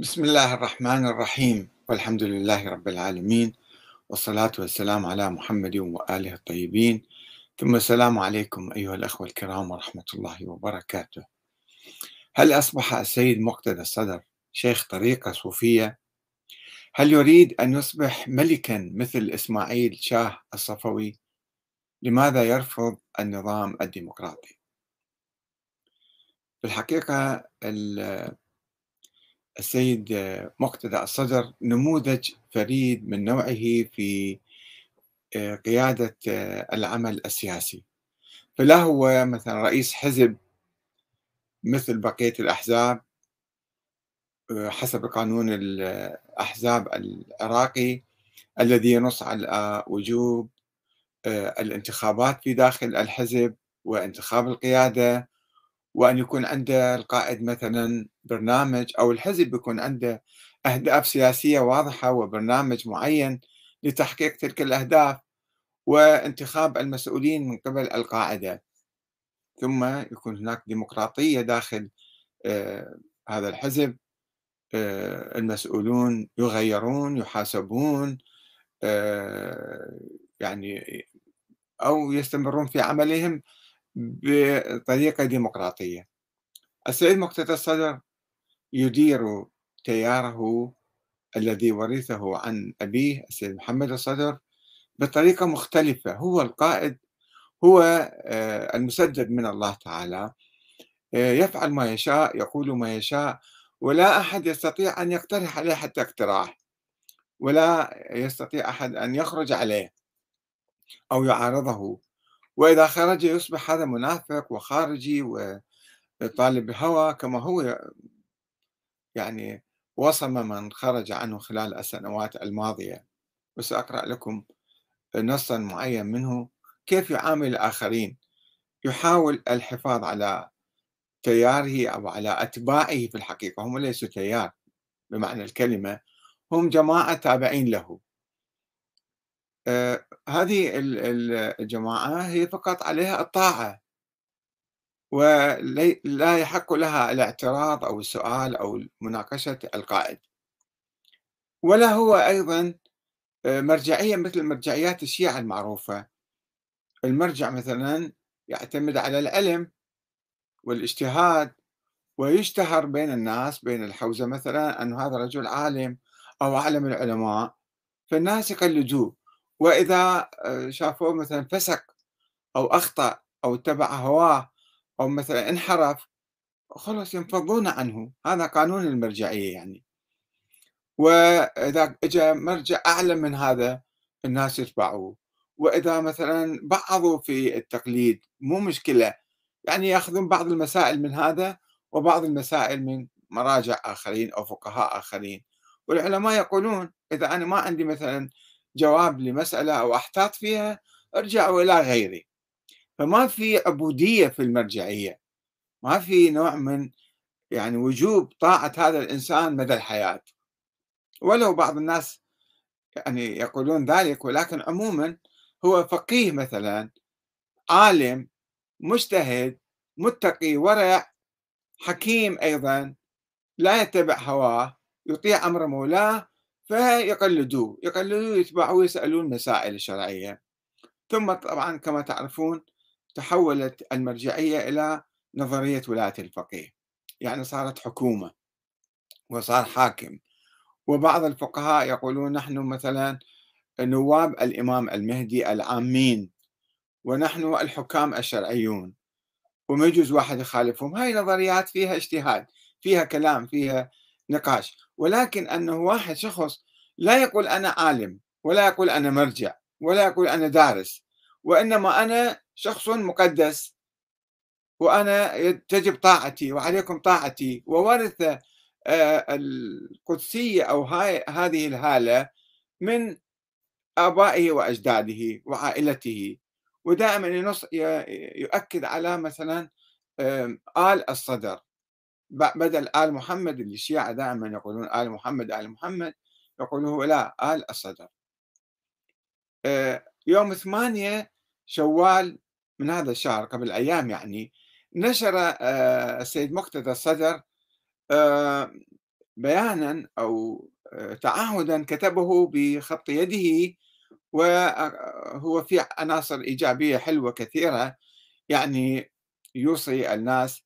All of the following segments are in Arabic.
بسم الله الرحمن الرحيم والحمد لله رب العالمين والصلاة والسلام على محمد وآله الطيبين ثم السلام عليكم أيها الأخوة الكرام ورحمة الله وبركاته هل أصبح السيد مقتدى الصدر شيخ طريقة صوفية؟ هل يريد أن يصبح ملكا مثل إسماعيل شاه الصفوي؟ لماذا يرفض النظام الديمقراطي؟ في الحقيقة السيد مقتدى الصدر نموذج فريد من نوعه في آه، قيادة آه، العمل السياسي. فلا هو مثلا رئيس حزب مثل بقية الأحزاب آه، حسب قانون الأحزاب العراقي الذي ينص على وجوب الانتخابات في داخل الحزب وانتخاب القيادة. وأن يكون عنده القائد مثلا برنامج أو الحزب يكون عنده أهداف سياسية واضحة وبرنامج معين لتحقيق تلك الأهداف وانتخاب المسؤولين من قبل القاعدة. ثم يكون هناك ديمقراطية داخل آه هذا الحزب آه المسؤولون يغيرون يحاسبون آه يعني أو يستمرون في عملهم بطريقة ديمقراطية. السيد مقتدى الصدر يدير تياره الذي ورثه عن أبيه السيد محمد الصدر بطريقة مختلفة. هو القائد هو آه، المسدد من الله تعالى. آه، يفعل ما يشاء يقول ما يشاء ولا أحد يستطيع أن يقترح عليه حتى اقتراح ولا يستطيع أحد أن يخرج عليه أو يعارضه. وإذا خرج يصبح هذا منافق وخارجي وطالب هوى كما هو يعني وصم من خرج عنه خلال السنوات الماضية. وسأقرأ لكم نصا معين منه. كيف يعامل الآخرين؟ يحاول الحفاظ على تياره أو على أتباعه في الحقيقة. هم ليسوا تيار بمعنى الكلمة هم جماعة تابعين له. آه، هذه الجماعة هي فقط عليها الطاعة. ولا يحق لها الاعتراض أو السؤال أو مناقشة القائد. ولا هو أيضا آه، مرجعية مثل مرجعيات الشيعة المعروفة. المرجع مثلا يعتمد على العلم والاجتهاد ويشتهر بين الناس بين الحوزة مثلا أن هذا رجل عالم أو أعلم العلماء فالناس يقلدوه. وإذا آه، شافوه مثلا فسق أو أخطأ أو اتبع هواه أو مثلا انحرف خلص ينفضون عنه. هذا قانون المرجعية يعني. وإذا اجى مرجع أعلى من هذا الناس يتبعوه. وإذا مثلا بعضوا في التقليد مو مشكلة. يعني يأخذون بعض المسائل من هذا وبعض المسائل من مراجع آخرين أو فقهاء آخرين. والعلماء يقولون إذا أنا ما عندي مثلا جواب لمسألة أو أحتاط فيها ارجعوا إلى غيري. فما في عبودية في المرجعية. ما في نوع من يعني وجوب طاعة هذا الإنسان مدى الحياة. ولو بعض الناس يعني يقولون ذلك ولكن عموما هو فقيه مثلا عالم مجتهد متقي ورع حكيم أيضا لا يتبع هواه يطيع أمر مولاه فيقلدوه يقلدوه يتبعوه يسألون مسائل الشرعية ثم طبعا كما تعرفون تحولت المرجعية إلى نظرية ولاية الفقيه. يعني صارت حكومة وصار حاكم. وبعض الفقهاء يقولون نحن مثلا نواب الإمام المهدي العامين ونحن الحكام الشرعيون. وما يجوز واحد يخالفهم. هاي نظريات فيها اجتهاد فيها كلام فيها نقاش. ولكن أنه واحد شخص لا يقول أنا عالم ولا يقول أنا مرجع ولا يقول أنا دارس وإنما أنا شخص مقدس وأنا تجب طاعتي وعليكم طاعتي وورث آه، القدسية أو هاي هذه الهالة من آبائه وأجداده وعائلته. ودائما ينص يؤكد على مثلا آل الصدر. بدل آل محمد اللي الشيعة دائما يقولون آل محمد آل محمد يقولون لا آل الصدر. آه، يوم ثمانية شوال من هذا الشهر قبل أيام يعني نشر آه، السيد مقتدى الصدر آه، بيانا أو تعهدا كتبه بخط يده وهو في عناصر إيجابية حلوة كثيرة يعني يوصي الناس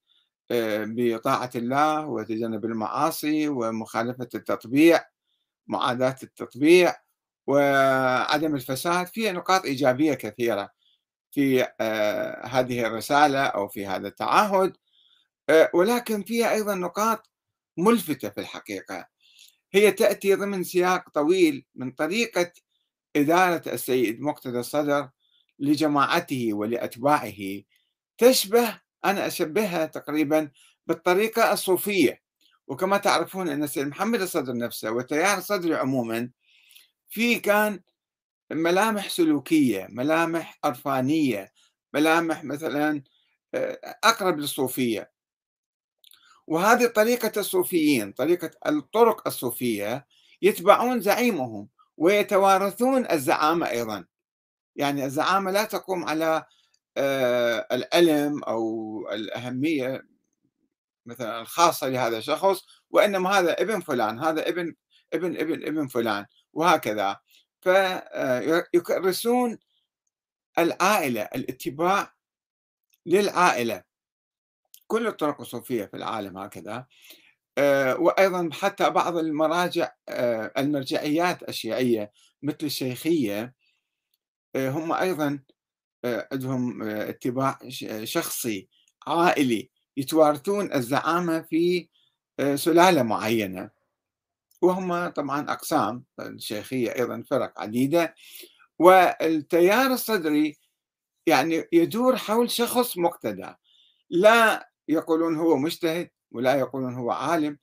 بطاعة الله وتجنب المعاصي ومخالفة التطبيع معاداة التطبيع وعدم الفساد فيها نقاط إيجابية كثيرة في آه، هذه الرسالة أو في هذا التعهد آه، ولكن فيها أيضا نقاط ملفتة في الحقيقة. هي تأتي ضمن سياق طويل من طريقة إدارة السيد مقتدى الصدر لجماعته ولأتباعه تشبه أنا أشبهها تقريبا بالطريقة الصوفية. وكما تعرفون أن السيد محمد الصدر نفسه وتيار الصدر عموما في كان ملامح سلوكية ملامح عرفانية ملامح مثلا آه، أقرب للصوفية. وهذه طريقة الصوفيين طريقة الطرق الصوفية يتبعون زعيمهم ويتوارثون الزعامة أيضا. يعني الزعامة لا تقوم على آه، العلم أو الأهمية مثلا الخاصة لهذا الشخص وإنما هذا ابن فلان هذا ابن ابن ابن ابن فلان وهكذا. فيكرسون العائلة الاتباع للعائلة. كل الطرق الصوفية في العالم هكذا. آه، وأيضا حتى بعض المراجع آه، المرجعيات الشيعية مثل الشيخية آه، هم أيضا عندهم اتباع شخصي عائلي يتوارثون الزعامة في سلالة معينة. وهم طبعا أقسام الشيخية أيضا فرق عديدة. والتيار الصدري يعني يدور حول شخص مقتدى. لا يقولون هو مجتهد ولا يقولون هو عالم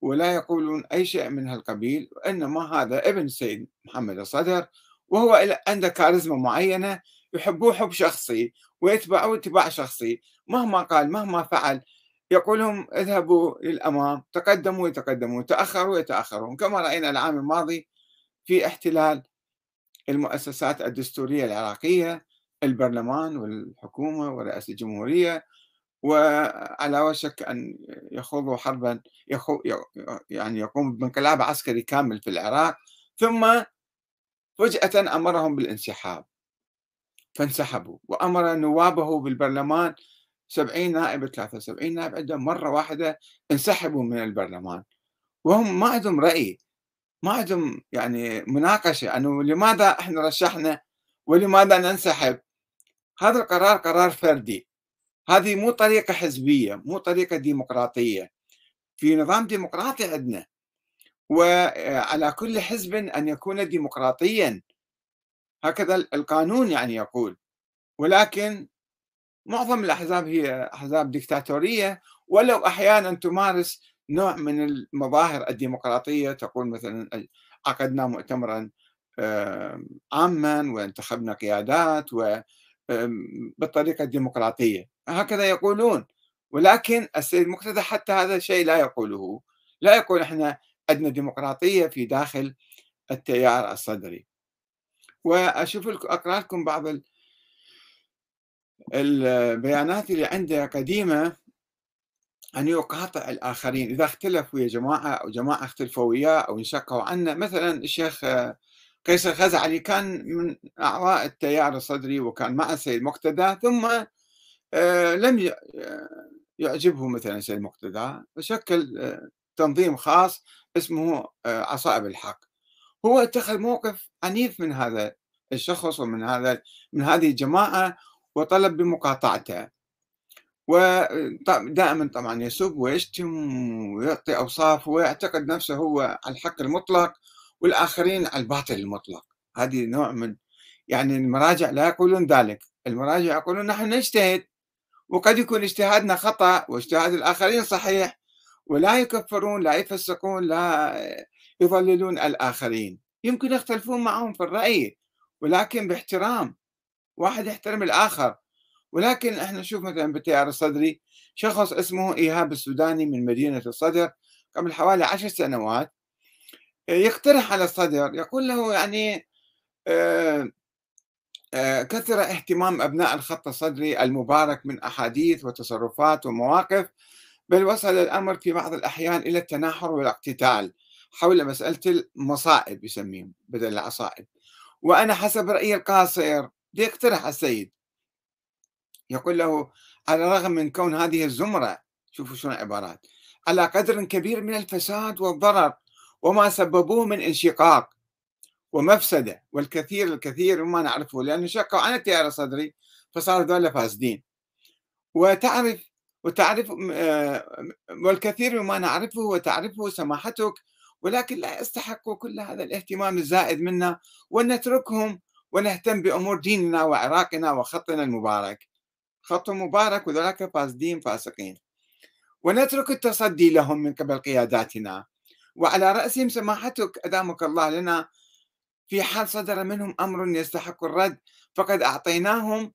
ولا يقولون أي شيء من هالقبيل وإنما هذا ابن السيد محمد الصدر وهو عنده كاريزما معينة يحبوه حب شخصي ويتبعوه اتباع شخصي. مهما قال مهما فعل يقول لهم اذهبوا للأمام تقدموا يتقدمون تأخروا يتأخرون. كما رأينا العام الماضي في احتلال المؤسسات الدستورية العراقية البرلمان والحكومة ورئاسة الجمهورية وعلى وشك أن يخوضوا حربا يخو يعني يقوم بانقلاب عسكري كامل في العراق. ثم فجأة أمرهم بالانسحاب. فانسحبوا. وأمر نوابه بالبرلمان 70 نائب 73 نائب عندهم مرة واحدة انسحبوا من البرلمان. وهم ما عندهم رأي ما عندهم يعني مناقشة أنه لماذا إحنا رشحنا ولماذا ننسحب؟ هذا القرار قرار فردي. هذه مو طريقة حزبية مو طريقة ديمقراطية. في نظام ديمقراطي عندنا وعلى كل حزب أن يكون ديمقراطيا. هكذا القانون يعني يقول. ولكن معظم الأحزاب هي أحزاب ديكتاتورية ولو أحيانا تمارس نوع من المظاهر الديمقراطية تقول مثلا عقدنا مؤتمرا عاما وانتخبنا قيادات بالطريقة الديمقراطية. هكذا يقولون. ولكن السيد مقتدى حتى هذا الشيء لا يقوله. لا يقول إحنا عندنا ديمقراطية في داخل التيار الصدري. وأشوف أقرأ لكم بعض البيانات اللي عنده قديمة أن يقاطع الآخرين. إذا اختلفوا يا جماعة أو جماعة اختلفوا وياه أو انشقوا عنه مثلا الشيخ قيس الخزعلي كان من أعضاء التيار الصدري وكان مع السيد مقتدى ثم آه، لم يعجبه مثلا السيد مقتدى. وشكل آه، تنظيم خاص اسمه آه، عصائب الحق. هو اتخذ موقف عنيف من هذا الشخص ومن هذا من هذه الجماعة وطلب بمقاطعته. ودائما طبعا يسب ويشتم ويعطي أوصاف ويعتقد نفسه هو على الحق المطلق والآخرين على الباطل المطلق. هذه نوع من يعني المراجع لا يقولون ذلك. المراجع يقولون نحن نجتهد وقد يكون اجتهادنا خطأ واجتهاد الآخرين صحيح ولا يكفرون لا يفسقون لا يضللون الآخرين. يمكن يختلفون معهم في الرأي ولكن باحترام. واحد يحترم الآخر. ولكن إحنا نشوف مثلا بالتيار الصدري شخص اسمه إيهاب السوداني من مدينة الصدر قبل حوالي عشر سنوات يقترح على الصدر يقول له يعني آه، آه، كثر اهتمام أبناء الخط الصدري المبارك من أحاديث وتصرفات ومواقف بل وصل الأمر في بعض الأحيان إلى التناحر والاقتتال. حول مسألة المصائب يسميهم بدل العصائب. وأنا حسب رأيي القاصر ليقترح السيد. يقول له على الرغم من كون هذه الزمرة شوفوا شنو العبارات على قدر كبير من الفساد والضرر وما سببوه من انشقاق ومفسدة والكثير الكثير مما نعرفه لأنه شقوا عن التيار الصدري فصاروا ذولا فاسدين. وتعرف وتعرف آه، والكثير مما نعرفه وتعرفه سماحتك ولكن لا يستحقوا كل هذا الاهتمام الزائد منا ونتركهم ونهتم بأمور ديننا وعراقنا وخطنا المبارك. خط مبارك وذلك فاسدين فاسقين ونترك التصدي لهم من قبل قياداتنا. وعلى رأسهم سماحتك أدامك الله لنا. في حال صدر منهم أمر يستحق الرد فقد أعطيناهم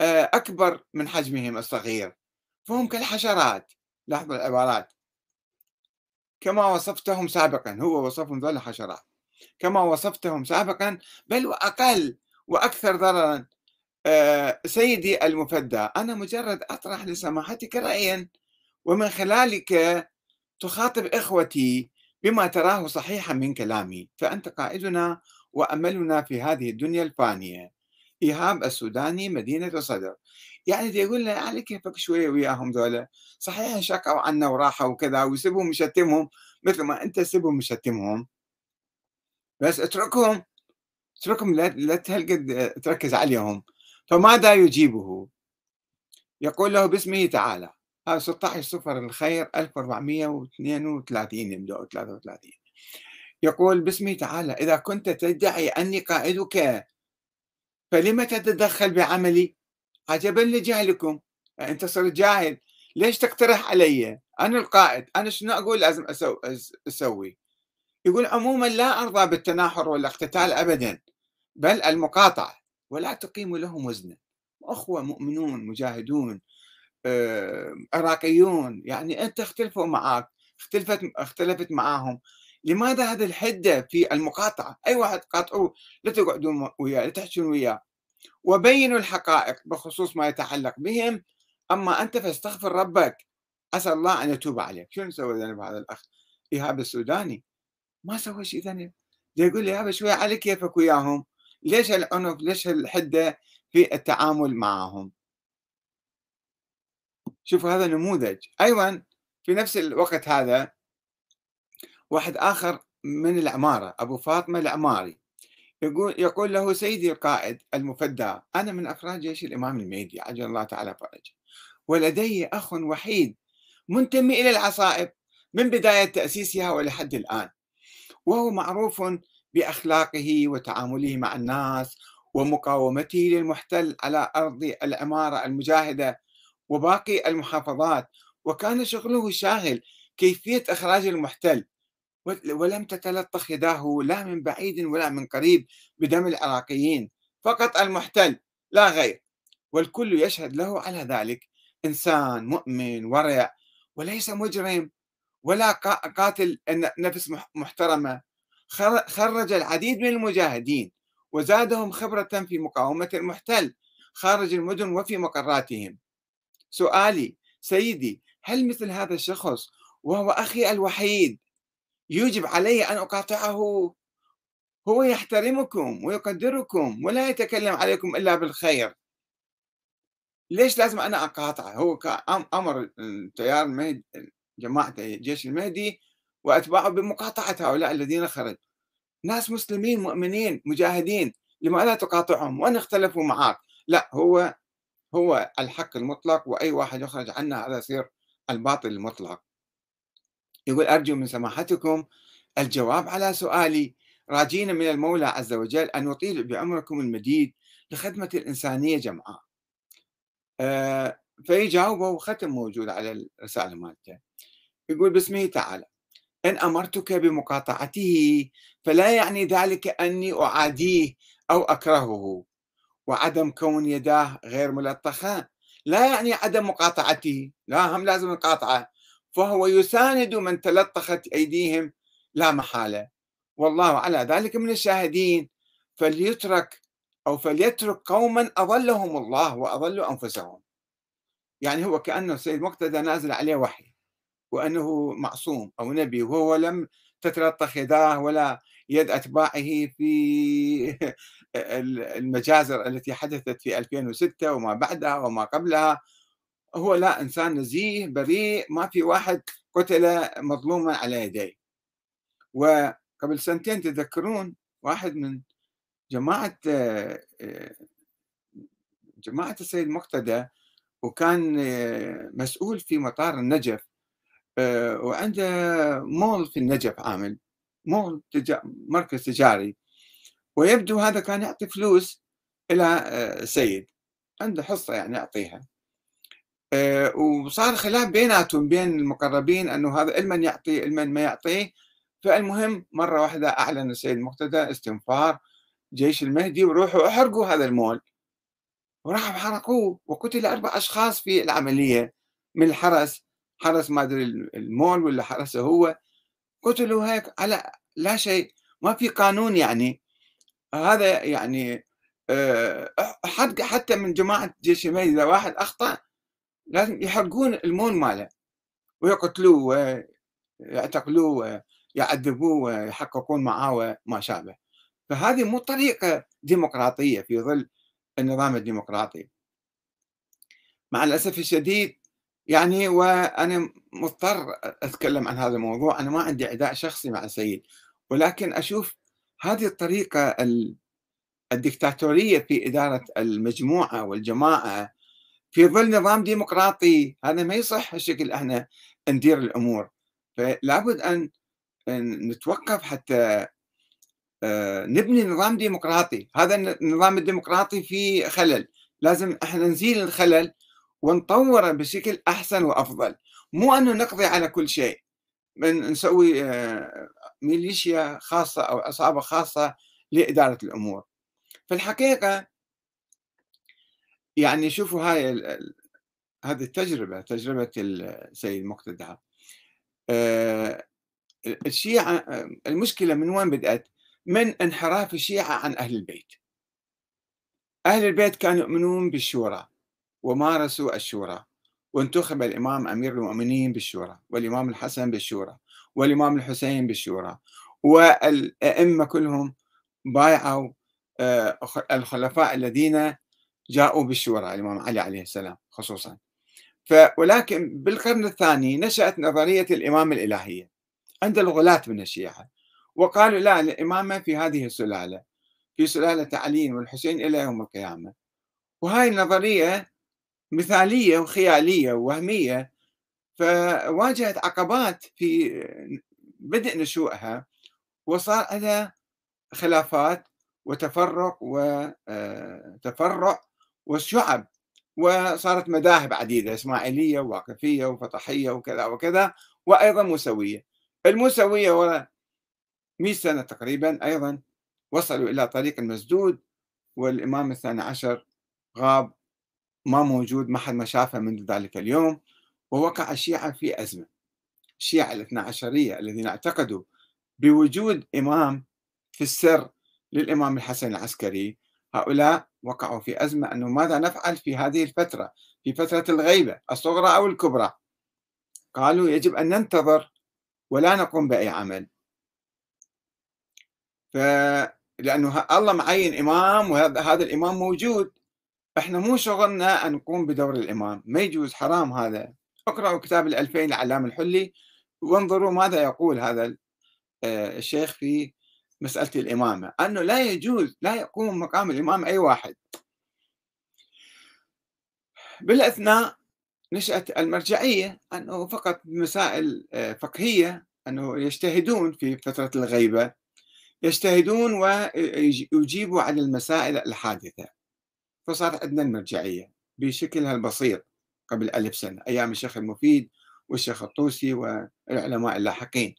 آه، أكبر من حجمهم الصغير. فهم كالحشرات. لاحظوا العبارات. كما وصفتهم سابقا هو وصفهم ذول حشرات كما وصفتهم سابقا بل وأقل وأكثر ضررا. آه، سيدي المفدى أنا مجرد أطرح لسماحتك رأيا ومن خلالك تخاطب إخوتي بما تراه صحيحا من كلامي. فأنت قائدنا وأملنا في هذه الدنيا الفانية. إيهاب السوداني مدينة صدر يعني يقول لنا يعني كيفك شوية وياهم ذولا؟ صحيح شقوا عنا وراحوا وكذا ويسبهم ويشتمهم مثل ما أنت سبهم ويشتمهم بس اتركهم اتركهم لا تهلقد تركز عليهم. فماذا يجيبه؟ يقول له باسمه تعالى. هذا 16 صفر الخير 1432 يبدأ 33 يقول باسمه تعالى إذا كنت تدعي أني قائدك فلم تتدخل بعملي؟ عجبا لجهلكم أنت صرت جاهل. ليش تقترح علي؟ أنا القائد. أنا شنو أقول لازم أسوي؟ يقول عموما لا أرضى بالتناحر والاقتتال أبدا بل المقاطعة. ولا تقيم لهم وزنا. أخوة مؤمنون مجاهدون آه، عراقيون. يعني أنت اختلفوا معك اختلفت اختلفت معاهم. لماذا هذه الحدة في المقاطعة؟ أي واحد قاطعوه لا تقعدون وياه لا تحجون وياه. وبينوا الحقائق بخصوص ما يتعلق بهم. أما أنت فاستغفر ربك. عسى الله أن يتوب عليك. شنو سوى ذنب هذا الأخ؟ إيهاب السوداني. ما سوى شيء ذنب يقول لي يابا شوية على كيفك وياهم؟ ليش العنف ليش الحدة في التعامل معهم؟ شوفوا هذا نموذج. أيضا في نفس الوقت هذا واحد آخر من العمارة أبو فاطمة العماري. يقول يقول له سيدي القائد المفدى أنا من أفراد جيش الإمام المهدي عجل الله تعالى فرجه. ولدي أخ وحيد منتمي إلى العصائب من بداية تأسيسها ولحد الآن. وهو معروف بأخلاقه وتعامله مع الناس ومقاومته للمحتل على أرض العمارة المجاهدة وباقي المحافظات. وكان شغله الشاغل كيفية إخراج المحتل. ولم تتلطخ يداه لا من بعيد ولا من قريب بدم العراقيين فقط المحتل لا غير. والكل يشهد له على ذلك. إنسان مؤمن ورع وليس مجرم ولا قاتل نفس محترمة. خرج العديد من المجاهدين وزادهم خبرة في مقاومة المحتل خارج المدن وفي مقراتهم. سؤالي سيدي هل مثل هذا الشخص وهو أخي الوحيد يجب علي أن أقاطعه. هو يحترمكم ويقدركم ولا يتكلم عليكم إلا بالخير. ليش لازم أنا أقاطعه؟ هو أمر تيار المهدي جماعة جيش المهدي وأتباعه بمقاطعة هؤلاء الذين خرجوا ناس مسلمين مؤمنين مجاهدين لماذا تقاطعهم؟ وأن اختلفوا معك لا هو هو الحق المطلق وأي واحد يخرج عنه هذا يصير الباطل المطلق. يقول أرجو من سماحتكم الجواب على سؤالي. راجين من المولى عز وجل أن يطيل بعمركم المديد لخدمة الإنسانية جمعاء. آه فيجاوبه ختم موجود على الرسالة مالته. يقول باسمه تعالى إن أمرتك بمقاطعته فلا يعني ذلك أني أعاديه أو أكرهه. وعدم كون يداه غير ملطخة لا يعني عدم مقاطعته. لا هم لازم نقاطعه. فهو يساند من تلطخت أيديهم لا محالة. والله على ذلك من الشاهدين. فليترك أو فليترك قوما أضلهم الله وأضلوا أنفسهم. يعني هو كأنه السيد مقتدى نازل عليه وحي وأنه معصوم أو نبي وهو لم تتلطخ يداه ولا يد أتباعه في المجازر التي حدثت في 2006 وما بعدها وما قبلها. هو لا إنسان نزيه بريء ما في واحد قتل مظلوما على يديه وقبل سنتين تذكرون واحد من جماعة جماعة السيد المقتدى وكان مسؤول في مطار النجف وعنده مول في النجف عامل مول. مركز تجاري ويبدو هذا كان يعطي فلوس إلى سيد عنده حصة يعني يعطيها وصار خلاف بيناتهم بين المقربين أنه هذا المن يعطي المن ما يعطيه. فالمهم مرة واحدة أعلن السيد المقتدى استنفار جيش المهدي وروحوا أحرقوا هذا المول. وراحوا حرقوه وقتل أربع أشخاص في العملية. من الحرس حرس ما أدري المول ولا حرسه هو. قتلوا هيك على لا شيء ما في قانون يعني. هذا يعني آه، حرق حتى من جماعة جيش المهدي إذا واحد أخطأ لازم يحرقون المول ماله. ويقتلوه ويعتقلوه ويعذبوه ويحققون معاه وما شابه. فهذه مو طريقة ديمقراطية في ظل النظام الديمقراطي. مع الأسف الشديد يعني وأنا مضطر أتكلم عن هذا الموضوع أنا ما عندي عداء شخصي مع السيد. ولكن أشوف هذه الطريقة الدكتاتورية في إدارة المجموعة والجماعة في ظل نظام ديمقراطي هذا ما يصح الشكل إحنا ندير الأمور. فلا بد أن نتوقف حتى آه، نبني نظام ديمقراطي. هذا النظام الديمقراطي فيه خلل. لازم أحنا نزيل الخلل ونطوره بشكل أحسن وأفضل. مو انه نقضي على كل شيء. من نسوي آه، ميليشيا خاصة أو عصابه خاصة لإدارة الأمور. في الحقيقة يعني شوفوا هاي هذه التجربة تجربة السيد مقتدى آه، الشيعة المشكلة من وين بدأت؟ من انحراف الشيعة عن أهل البيت أهل البيت كانوا يؤمنون بالشورى ومارسوا الشورى وانتخب الإمام أمير المؤمنين بالشورى والإمام الحسن بالشورى والإمام الحسين بالشورى والأئمة كلهم بايعوا آه، الخلفاء الذين جاءوا بالشورى الإمام علي عليه السلام خصوصا. ولكن بالقرن الثاني نشأت نظرية الإمامة الإلهية عند الغلاة من الشيعة وقالوا لا الإمامة في هذه السلالة في سلالة علي والحسين إلى يوم القيامة. وهاي النظرية مثالية وخيالية ووهمية فواجهت عقبات في بدء نشوئها وصار لها خلافات وتفرق وتفرع وشعب وصارت مذاهب عديدة إسماعيلية وواقفية وفطحية وكذا وكذا وأيضا موسوية. الموسوية ورا 100 سنة تقريبا أيضا وصلوا إلى طريق المسدود والإمام الثاني عشر غاب ما موجود ما حد ما شافه منذ ذلك اليوم ووقع الشيعة في أزمة. الشيعة الاثنى عشرية الذين اعتقدوا بوجود إمام في السر للإمام الحسن العسكري هؤلاء وقعوا في أزمة أنه ماذا نفعل في هذه الفترة في فترة الغيبة الصغرى أو الكبرى. قالوا يجب أن ننتظر ولا نقوم بأي عمل. فلأنه الله معين إمام وهذا الإمام موجود. إحنا مو شغلنا أن نقوم بدور الإمام. ما يجوز حرام هذا. اقرأوا كتاب الألفين لعلام الحلي وانظروا ماذا يقول هذا آه، الشيخ في مسألة الإمامة أنه لا يجوز لا يقوم مقام الإمام أي واحد. بالأثناء نشأت المرجعية أنه فقط مسائل آه، فقهية أنه يجتهدون في فترة الغيبة يجتهدون ويجيبوا على المسائل الحادثة. فصار عندنا المرجعية بشكلها البسيط قبل ألف سنة أيام الشيخ المفيد والشيخ الطوسي والعلماء اللاحقين.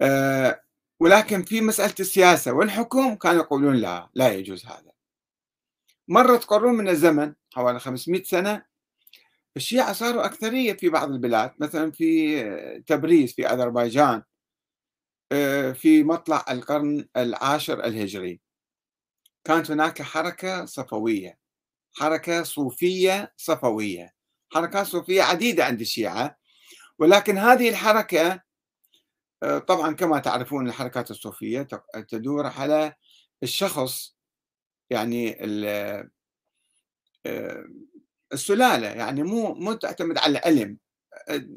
آه، ولكن في مسألة السياسة والحكم كانوا يقولون لا لا يجوز هذا. مرت قرون من الزمن حوالي 500 سنة الشيعة صاروا أكثرية في بعض البلاد مثلا في تبريز في أذربيجان آه، في مطلع القرن العاشر الهجري. كانت هناك حركة صفوية حركة صوفية صفوية حركات صوفية عديدة عند الشيعة ولكن هذه الحركة طبعا كما تعرفون الحركات الصوفية تدور على الشخص يعني آه، السلالة يعني مو مو تعتمد على العلم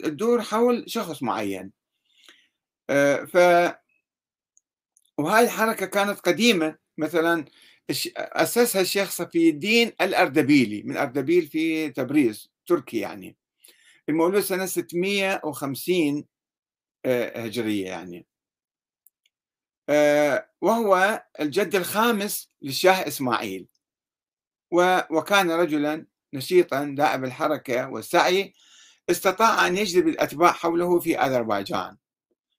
تدور حول شخص معين. ف وهذه الحركة كانت قديمة مثلا أسسها الشيخ صفي الدين الأردبيلي من أردبيل في تبريز تركي يعني. المولود سنة 650 آه، هجرية يعني. آه، وهو الجد الخامس للشاه إسماعيل. وكان رجلا نشيطا دائب الحركة والسعي استطاع أن يجذب الأتباع حوله في أذربيجان.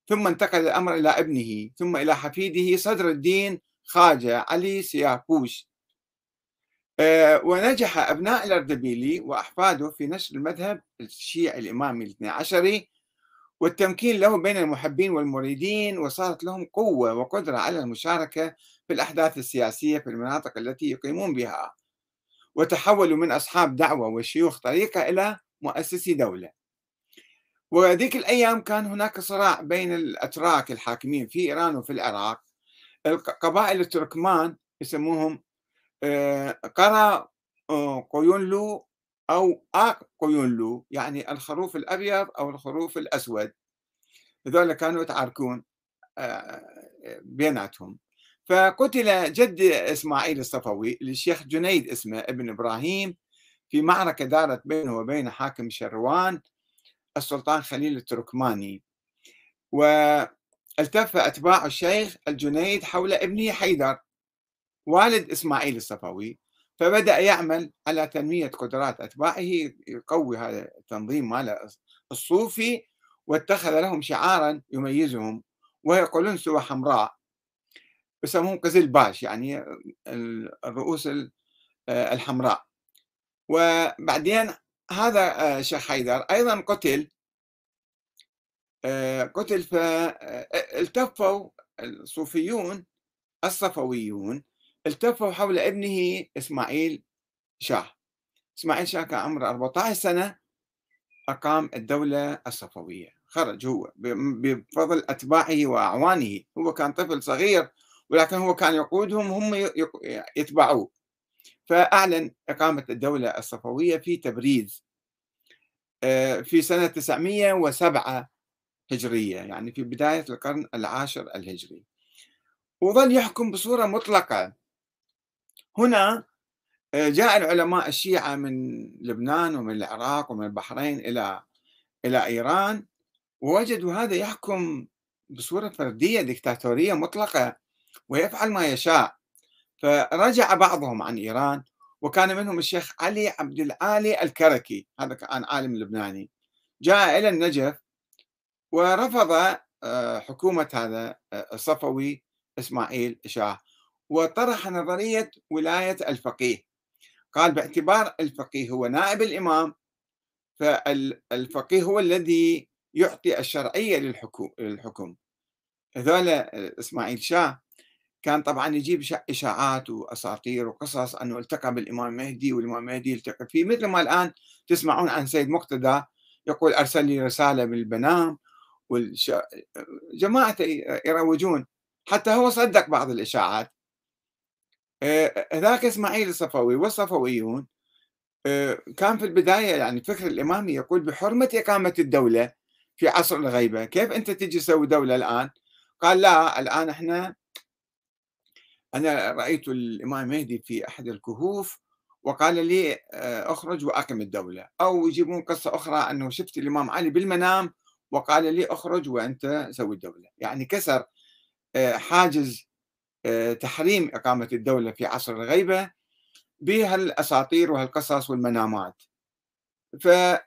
ثم انتقل الأمر إلى ابنه ثم إلى حفيده صدر الدين خاجة علي سياكوش آه، ونجح أبناء الأردبيلي وأحفاده في نشر المذهب الشيعي الإمامي الاثني عشري والتمكين له بين المحبين والمريدين وصارت لهم قوة وقدرة على المشاركة في الأحداث السياسية في المناطق التي يقيمون بها. وتحولوا من أصحاب دعوة وشيوخ طريقة إلى مؤسسي دولة. وذيك الأيام كان هناك صراع بين الأتراك الحاكمين في إيران وفي العراق. القبائل التركمان يسموهم آه، قرا آه، قيونلو أو آق قيونلو يعني الخروف الأبيض أو الخروف الأسود. هذول كانوا يتعاركون آه، بيناتهم. فقتل جد إسماعيل الصفوي للشيخ جنيد اسمه ابن إبراهيم في معركة دارت بينه وبين حاكم شروان السلطان خليل التركماني. والتف أتباع الشيخ الجنيد حول ابنه حيدر والد إسماعيل الصفوي. فبدأ يعمل على تنمية قدرات أتباعه يقوي هذا التنظيم ماله الصوفي واتخذ لهم شعارا يميزهم ويقولون سوى حمراء يسمون قزل باش يعني الرؤوس الحمراء. وبعدين هذا الشيخ حيدر أيضا قتل قتل فالتفوا الصوفيون الصفويون التفوا حول ابنه إسماعيل شاه. إسماعيل شاه كان عمره 14 سنة أقام الدولة الصفوية. خرج هو بفضل أتباعه وأعوانه. هو كان طفل صغير ولكن هو كان يقودهم هم يتبعوه. فأعلن إقامة الدولة الصفوية في تبريز آه، في سنة 907 هجرية يعني في بداية القرن العاشر الهجري. وظل يحكم بصورة مطلقة. هنا آه، جاء العلماء الشيعة من لبنان ومن العراق ومن البحرين إلى إلى إيران ووجدوا هذا يحكم بصورة فردية ديكتاتورية مطلقة ويفعل ما يشاء. فرجع بعضهم عن إيران وكان منهم الشيخ علي عبد العالي الكركي هذا كان عالم لبناني جاء إلى النجف ورفض آه، حكومة هذا آه، الصفوي إسماعيل شاه. وطرح نظرية ولاية الفقيه. قال باعتبار الفقيه هو نائب الإمام فالفقيه هو الذي يعطي الشرعية للحكم. هذول آه، إسماعيل شاه كان طبعا يجيب إشاعات وأساطير وقصص أنه التقى بالإمام المهدي والإمام المهدي يلتقي فيه. مثل ما الآن تسمعون عن سيد مقتدى يقول أرسل لي رسالة بالبنام والش... جماعة يروجون. حتى هو صدق بعض الإشاعات. آه، ذاك إسماعيل الصفوي والصفويون آه، كان في البداية يعني فكر الامامي يقول بحرمه اقامه الدولة في عصر الغيبة، كيف أنت تجي تسوي دولة الآن؟ قال لا الآن إحنا أنا رأيت الإمام المهدي في أحد الكهوف وقال لي آه، أخرج وأقم الدولة. أو يجيبون قصة أخرى أنه شفت الإمام علي بالمنام وقال لي أخرج وأنت سوي الدولة. يعني كسر حاجز تحريم إقامة الدولة في عصر الغيبة بهالأساطير وهالقصص والمنامات. فالعلماء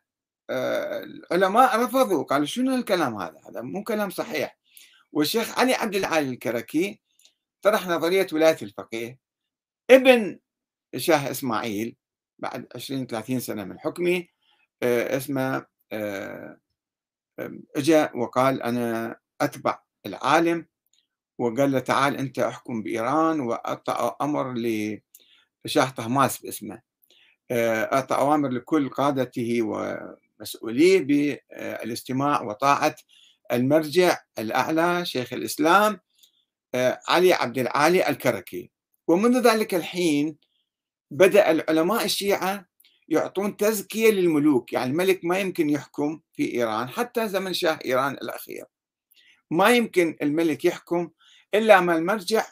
رفضوا قالوا شنو الكلام هذا؟ هذا مو كلام صحيح. والشيخ علي عبد العالي الكركي طرح نظرية ولاية الفقيه. ابن شاه إسماعيل بعد 20 30 سنة من حكمه آه، اسمه آه، اجى وقال أنا أتبع العالم وقال له تعال أنت أحكم بإيران وأعطى أمر لشاه طهماس باسمه. آه، أعطى أوامر لكل قادته مسؤوليه بالاستماع وطاعة المرجع الأعلى شيخ الإسلام آه، علي عبد العالي الكركي. ومنذ ذلك الحين بدأ العلماء الشيعة يعطون تزكية للملوك يعني الملك ما يمكن يحكم في إيران حتى زمن شاه إيران الأخير. ما يمكن الملك يحكم إلا ما المرجع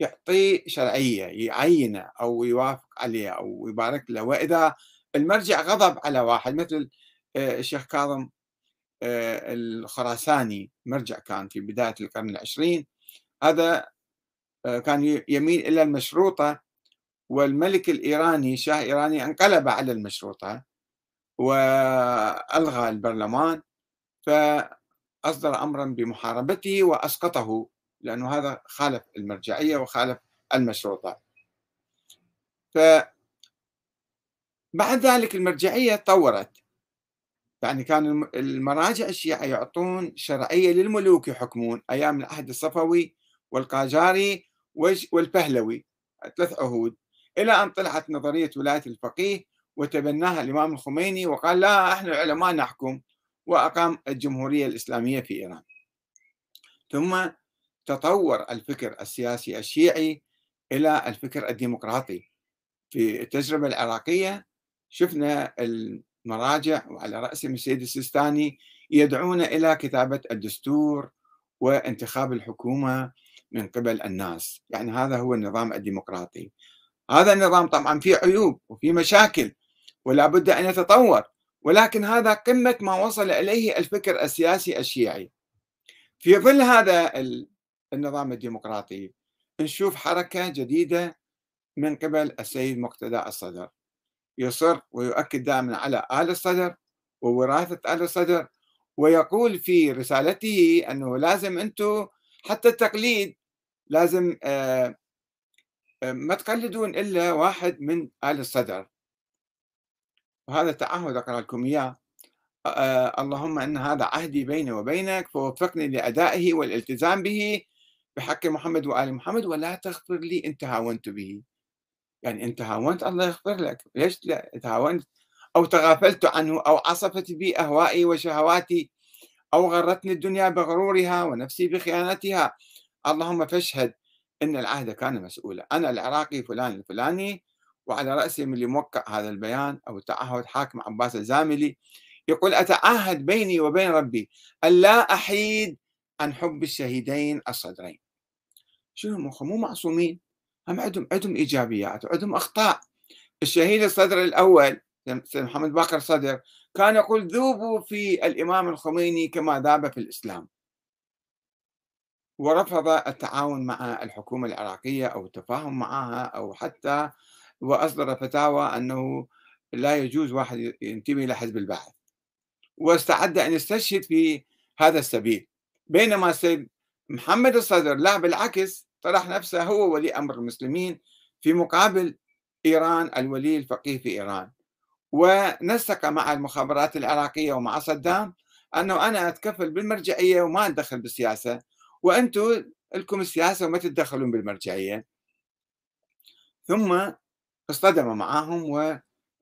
يعطيه شرعية يعينه أو يوافق عليه أو يبارك له. وإذا المرجع غضب على واحد مثل آه، الشيخ كاظم آه، الخراساني مرجع كان في بداية القرن العشرين هذا آه، كان يميل إلى المشروطة والملك الإيراني شاه إيراني انقلب على المشروطة وألغى البرلمان فأصدر أمرا بمحاربته وأسقطه. لأنه هذا خالف المرجعية وخالف المشروطة. ف بعد ذلك المرجعية تطورت يعني كان المراجع الشيعة يعطون شرعية للملوك يحكمون أيام العهد الصفوي والقاجاري والبهلوي ثلاث عهود إلى أن طلعت نظرية ولاية الفقيه وتبناها الإمام الخميني وقال لا إحنا العلماء نحكم وأقام الجمهورية الإسلامية في إيران. ثم تطور الفكر السياسي الشيعي إلى الفكر الديمقراطي. في التجربة العراقية شفنا المراجع وعلى رأسهم السيد السيستاني يدعون إلى كتابة الدستور وانتخاب الحكومة من قبل الناس. يعني هذا هو النظام الديمقراطي. هذا النظام طبعا فيه عيوب وفيه مشاكل ولا بد أن يتطور ولكن هذا قمة ما وصل إليه الفكر السياسي الشيعي. في ظل هذا النظام الديمقراطي. نشوف حركة جديدة من قبل السيد مقتدى الصدر. يصر ويؤكد دائما على آل الصدر ووراثة آل الصدر ويقول في رسالته أنه لازم أنتم حتى التقليد لازم آه، آه، ما تقلدون إلا واحد من آل الصدر. وهذا تعهد أقرأ لكم إياه. آه، اللهم إن هذا عهدي بيني وبينك فوفقني لأدائه والالتزام به بحق محمد وآل محمد ولا تغفر لي إن تهاونت به؟ يعني أنت هاونت الله يغفر لك. ليش لا؟ تهاونت أو تغافلت عنه أو عصفت بي أهوائي وشهواتي أو غرتني الدنيا بغرورها ونفسي بخيانتها. اللهم فاشهد أن العهد كان مسؤولا. أنا العراقي فلان الفلاني وعلى رأسي من اللي موقع هذا البيان أو التعهد حاكم عباس الزاملي يقول أتعهد بيني وبين ربي ألا أحيد عن حب الشهيدين الصدرين. شنو مو معصومين. هم عندهم عندهم إيجابيات وعندهم أخطاء. الشهيد الصدر الأول سيد محمد باقر صدر كان يقول ذوبوا في الإمام الخميني كما ذاب في الإسلام. ورفض التعاون مع الحكومة العراقية أو التفاهم معها أو حتى وأصدر فتاوى أنه لا يجوز واحد ينتمي إلى حزب البعث واستعد أن يستشهد في هذا السبيل. بينما السيد محمد الصدر لا بالعكس طرح نفسه هو ولي أمر المسلمين في مقابل إيران الولي الفقيه في إيران. ونسق مع المخابرات العراقية ومع صدام أنه أنا أتكفل بالمرجعية وما أتدخل بالسياسة وأنتم لكم السياسة وما تتدخلون بالمرجعية. ثم اصطدم معهم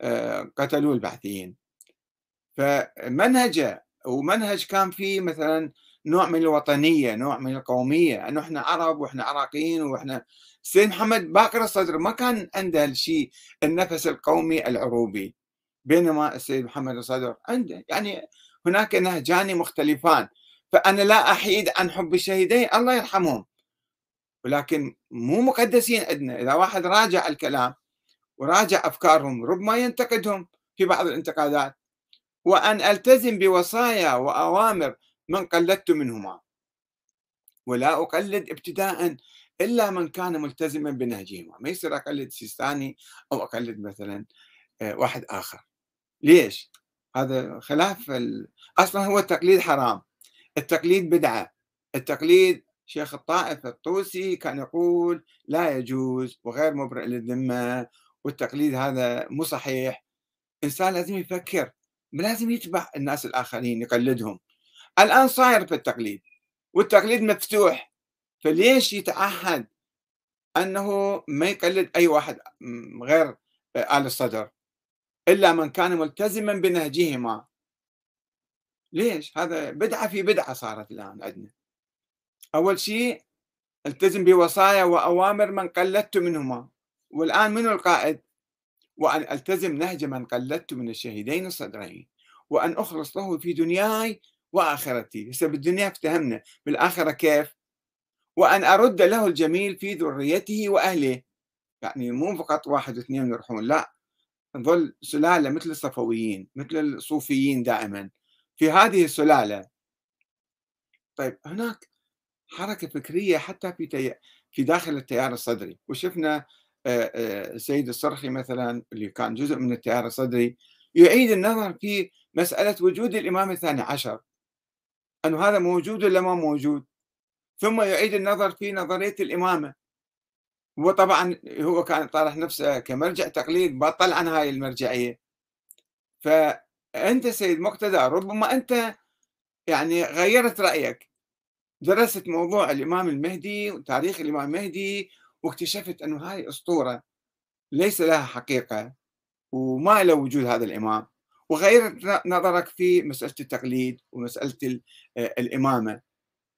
وقتلوا البعثيين. فمنهجه ومنهج كان فيه مثلا نوع من الوطنية نوع من القومية إنه إحنا عرب وإحنا عراقيين وإحنا السيد محمد باقر الصدر ما كان عنده الشيء النفس القومي العروبي بينما السيد محمد الصدر عنده. يعني هناك نهجان مختلفان فأنا لا أحيد عن حب الشهيدين الله يرحمهم. ولكن مو مقدسين عندنا إذا واحد راجع الكلام وراجع أفكارهم ربما ينتقدهم في بعض الانتقادات. وأن ألتزم بوصايا وأوامر من قلدت منهما. ولا أقلد ابتداء إلا من كان ملتزما بنهجهما. ما يصير أقلد سيستاني أو أقلد مثلا آه، واحد آخر. ليش؟ هذا خلاف ال... أصلا هو التقليد حرام. التقليد بدعة. التقليد شيخ الطائف الطوسي كان يقول لا يجوز وغير مبرئ للذمة والتقليد هذا مو صحيح. إنسان لازم يفكر لازم يتبع الناس الآخرين يقلدهم. الآن صاير في التقليد والتقليد مفتوح فليش يتعهد أنه ما يقلد أي واحد غير آل الصدر؟ إلا من كان ملتزما بنهجهما. ليش؟ هذا بدعة في بدعة صارت الآن عندنا. أول شيء التزم بوصايا وأوامر من قلدت منهما. والآن منو القائد؟ وأن ألتزم نهج من قلدت من الشهيدين الصدرين. وأن أخلص له في دنياي وآخرتي. هسه بالدنيا افتهمنا بالآخرة كيف؟ وأن أرد له الجميل في ذريته وأهله. يعني مو فقط واحد واثنين يروحون لا. نظل سلالة مثل الصفويين مثل الصوفيين دائما. في هذه السلالة. طيب هناك حركة فكرية حتى في تي... في داخل التيار الصدري. وشفنا السيد الصرخي مثلا اللي كان جزء من التيار الصدري يعيد النظر في مسألة وجود الإمام الثاني عشر. أنه هذا موجود ولا ما موجود؟ ثم يعيد النظر في نظرية الإمامة. وطبعا هو كان طارح نفسه كمرجع تقليد بطل عن هاي المرجعية. فأنت سيد مقتدى ربما أنت يعني غيرت رأيك. درست موضوع الإمام المهدي وتاريخ الإمام المهدي واكتشفت أنه هاي أسطورة ليس لها حقيقة وما له وجود هذا الإمام. وغيرت نظرك في مسألة التقليد ومسألة الإمامة.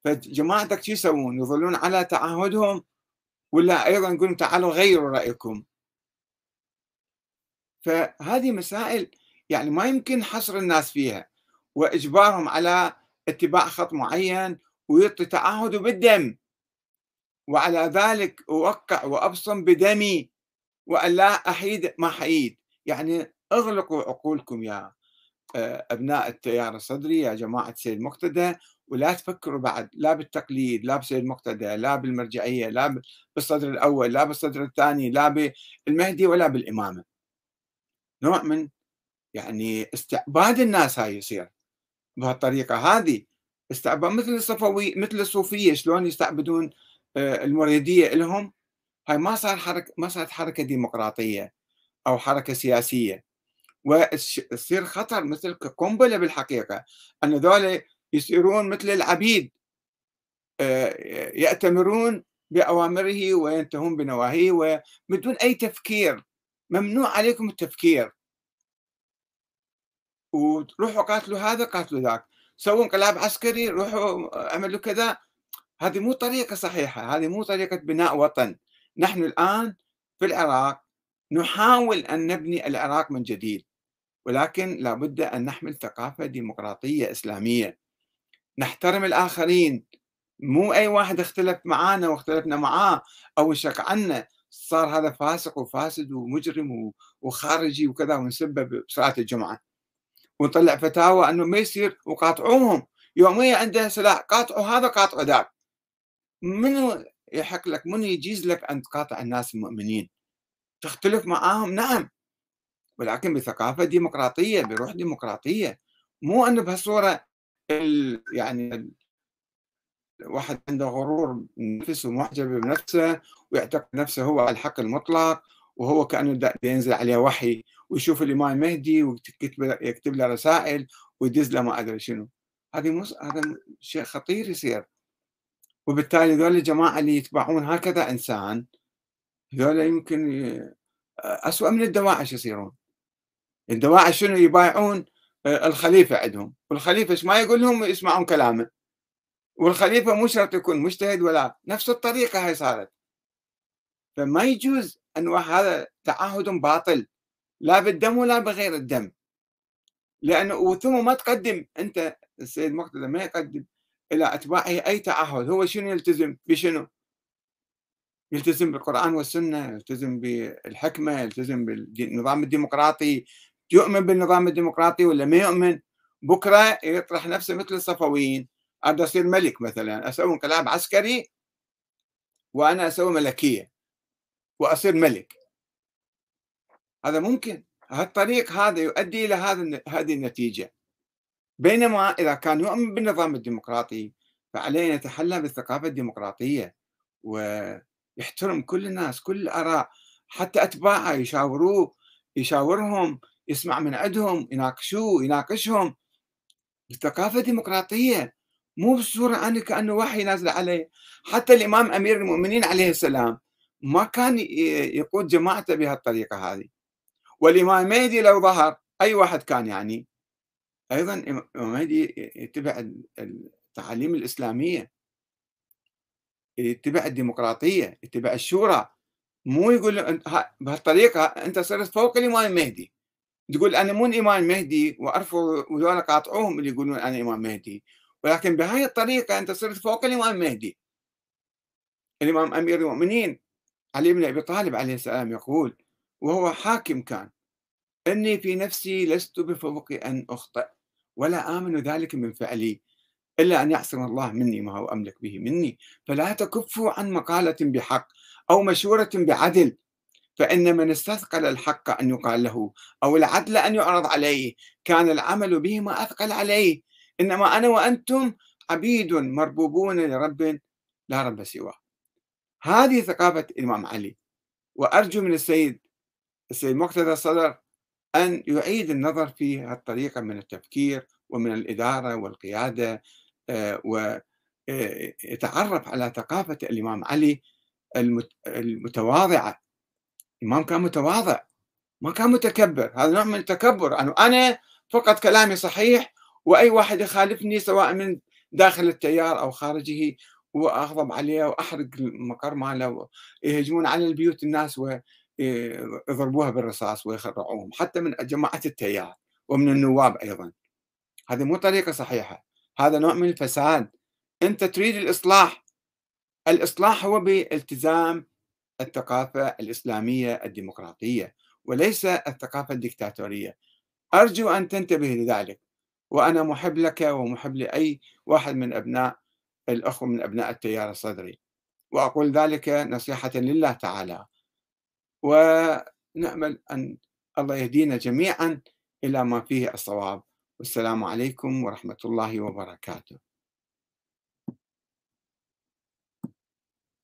فجماعتك شو يسوون؟ يظلون على تعهدهم ولا أيضا يقولون تعالوا غيروا رأيكم. فهذه مسائل يعني ما يمكن حصر الناس فيها. وإجبارهم على اتباع خط معين ويعطي تعهد بالدم. وعلى ذلك أوقع وأبصم بدمي. وأن لا أحيد ما حييد يعني اغلقوا عقولكم يا آه، أبناء التيار الصدري يا جماعة سيد مقتدى ولا تفكروا بعد لا بالتقليد لا بسيد مقتدى لا بالمرجعية لا بالصدر الأول لا بالصدر الثاني لا بالمهدي ولا بالإمامة. نوع من يعني استعباد الناس هاي يصير. بهالطريقة هذه استعباد مثل الصفوي مثل الصوفية شلون يستعبدون آه، المريدية لهم هاي ما صار حركة ما صارت حركة ديمقراطية أو حركة سياسية. ويصير خطر مثل قنبلة بالحقيقة أن ذولا يصيرون مثل العبيد آه، يأتمرون بأوامره وينتهون بنواهيه وبدون أي تفكير ممنوع عليكم التفكير. وروحوا قاتلوا هذا قاتلوا ذاك. سووا انقلاب عسكري روحوا اعملوا كذا. هذه مو طريقة صحيحة هذه مو طريقة بناء وطن. نحن الآن في العراق نحاول أن نبني العراق من جديد. ولكن لابد أن نحمل ثقافة ديمقراطية إسلامية. نحترم الآخرين. مو أي واحد اختلف معانا واختلفنا معاه أو شك عنا صار هذا فاسق وفاسد ومجرم وخارجي وكذا ونسبه بصلاة الجمعة ونطلع فتاوى أنه ما يصير وقاطعوهم. يوميا عنده سلاح قاطعوا هذا قاطعوا ذاك. منو يحق لك؟ منو يجيز لك أن تقاطع الناس المؤمنين؟ تختلف معاهم؟ نعم. ولكن بثقافة ديمقراطية بروح ديمقراطية. مو أنه بهالصورة يعني واحد عنده غرور نفس ومعجب بنفسه ويعتقد نفسه هو الحق المطلق وهو كأنه ينزل عليه وحي ويشوف الإمام المهدي ويكتب يكتب له رسائل ويدز له ما أدري شنو. هذه مص... هذا شيء خطير يصير. وبالتالي ذول الجماعة اللي يتبعون هكذا إنسان ذولا يمكن أسوأ من الدواعش يصيرون. الدواعش شنو يبايعون آه، الخليفة عندهم. والخليفة ما يقول لهم يسمعون كلامه. والخليفة مو شرط يكون مجتهد ولا نفس الطريقة هاي صارت. فما يجوز أن هذا تعهد باطل لا بالدم ولا بغير الدم. لأنه وثم ما تقدم أنت السيد مقتدى ما يقدم إلى أتباعه أي تعهد. هو شنو يلتزم بشنو؟ يلتزم بالقرآن والسنة يلتزم بالحكمة يلتزم بالنظام الديمقراطي يؤمن بالنظام الديمقراطي ولا ما يؤمن؟ بكرة يطرح نفسه مثل الصفويين. أنا أصير ملك مثلا. أسوي انقلاب عسكري وأنا أسوي ملكية وأصير ملك. هذا ممكن. هالطريق هذا يؤدي إلى هذا هذه النتيجة. بينما إذا كان يؤمن بالنظام الديمقراطي فعليه يتحلى بالثقافة الديمقراطية ويحترم كل الناس كل الآراء. حتى أتباعه يشاوروه يشاورهم يسمع من عندهم يناقشوه يناقشهم. بالثقافة الديمقراطية مو بالصورة أنا كأنه وحي نازل عليه. حتى الإمام أمير المؤمنين عليه السلام ما كان يقود جماعته بهالطريقة هذه. والإمام المهدي لو ظهر أي واحد كان يعني. أيضا الإمام المهدي يتبع التعاليم الإسلامية. يتبع الديمقراطية يتبع الشورى. مو يقول بهالطريقة أنت صرت فوق الإمام المهدي تقول أنا مو الإمام المهدي وأرفض وذولا قاطعوهم اللي يقولون أنا إمام مهدي. ولكن بهاي الطريقة أنت صرت فوق الإمام المهدي الإمام أمير المؤمنين علي بن أبي طالب عليه السلام يقول وهو حاكم كان إني في نفسي لست بفوق أن أخطئ ولا آمن ذلك من فعلي إلا أن يعصم الله مني ما هو أملك به مني. فلا تكفوا عن مقالة بحق أو مشورة بعدل فإن من استثقل الحق أن يقال له أو العدل أن يعرض عليه. كان العمل به ما أثقل عليه. إنما أنا وأنتم عبيد مربوبون لرب لا رب سواه. هذه ثقافة الإمام علي. وأرجو من السيد السيد مقتدى الصدر أن يعيد النظر في هالطريقة من التفكير ومن الإدارة والقيادة آه، ويتعرف آه، على ثقافة الإمام علي المتواضعة. الإمام كان متواضع ما كان متكبر هذا نوع من التكبر. أنه أنا فقط كلامي صحيح وأي واحد يخالفني سواء من داخل التيار أو خارجه وأغضب عليه وأحرق المقر ماله ويهجمون على البيوت الناس ويضربوها بالرصاص ويخرعوهم حتى من جماعة التيار ومن النواب أيضا. هذه مو طريقة صحيحة هذا نوع من الفساد. أنت تريد الإصلاح الإصلاح هو بالتزام الثقافة الإسلامية الديمقراطية وليس الثقافة الدكتاتوريه أرجو أن تنتبه لذلك وأنا محب لك ومحب لأي واحد من أبناء الأخوة من أبناء التيار الصدري. وأقول ذلك نصيحة لله تعالى. ونأمل أن الله يهدينا جميعا إلى ما فيه الصواب. والسلام عليكم ورحمة الله وبركاته.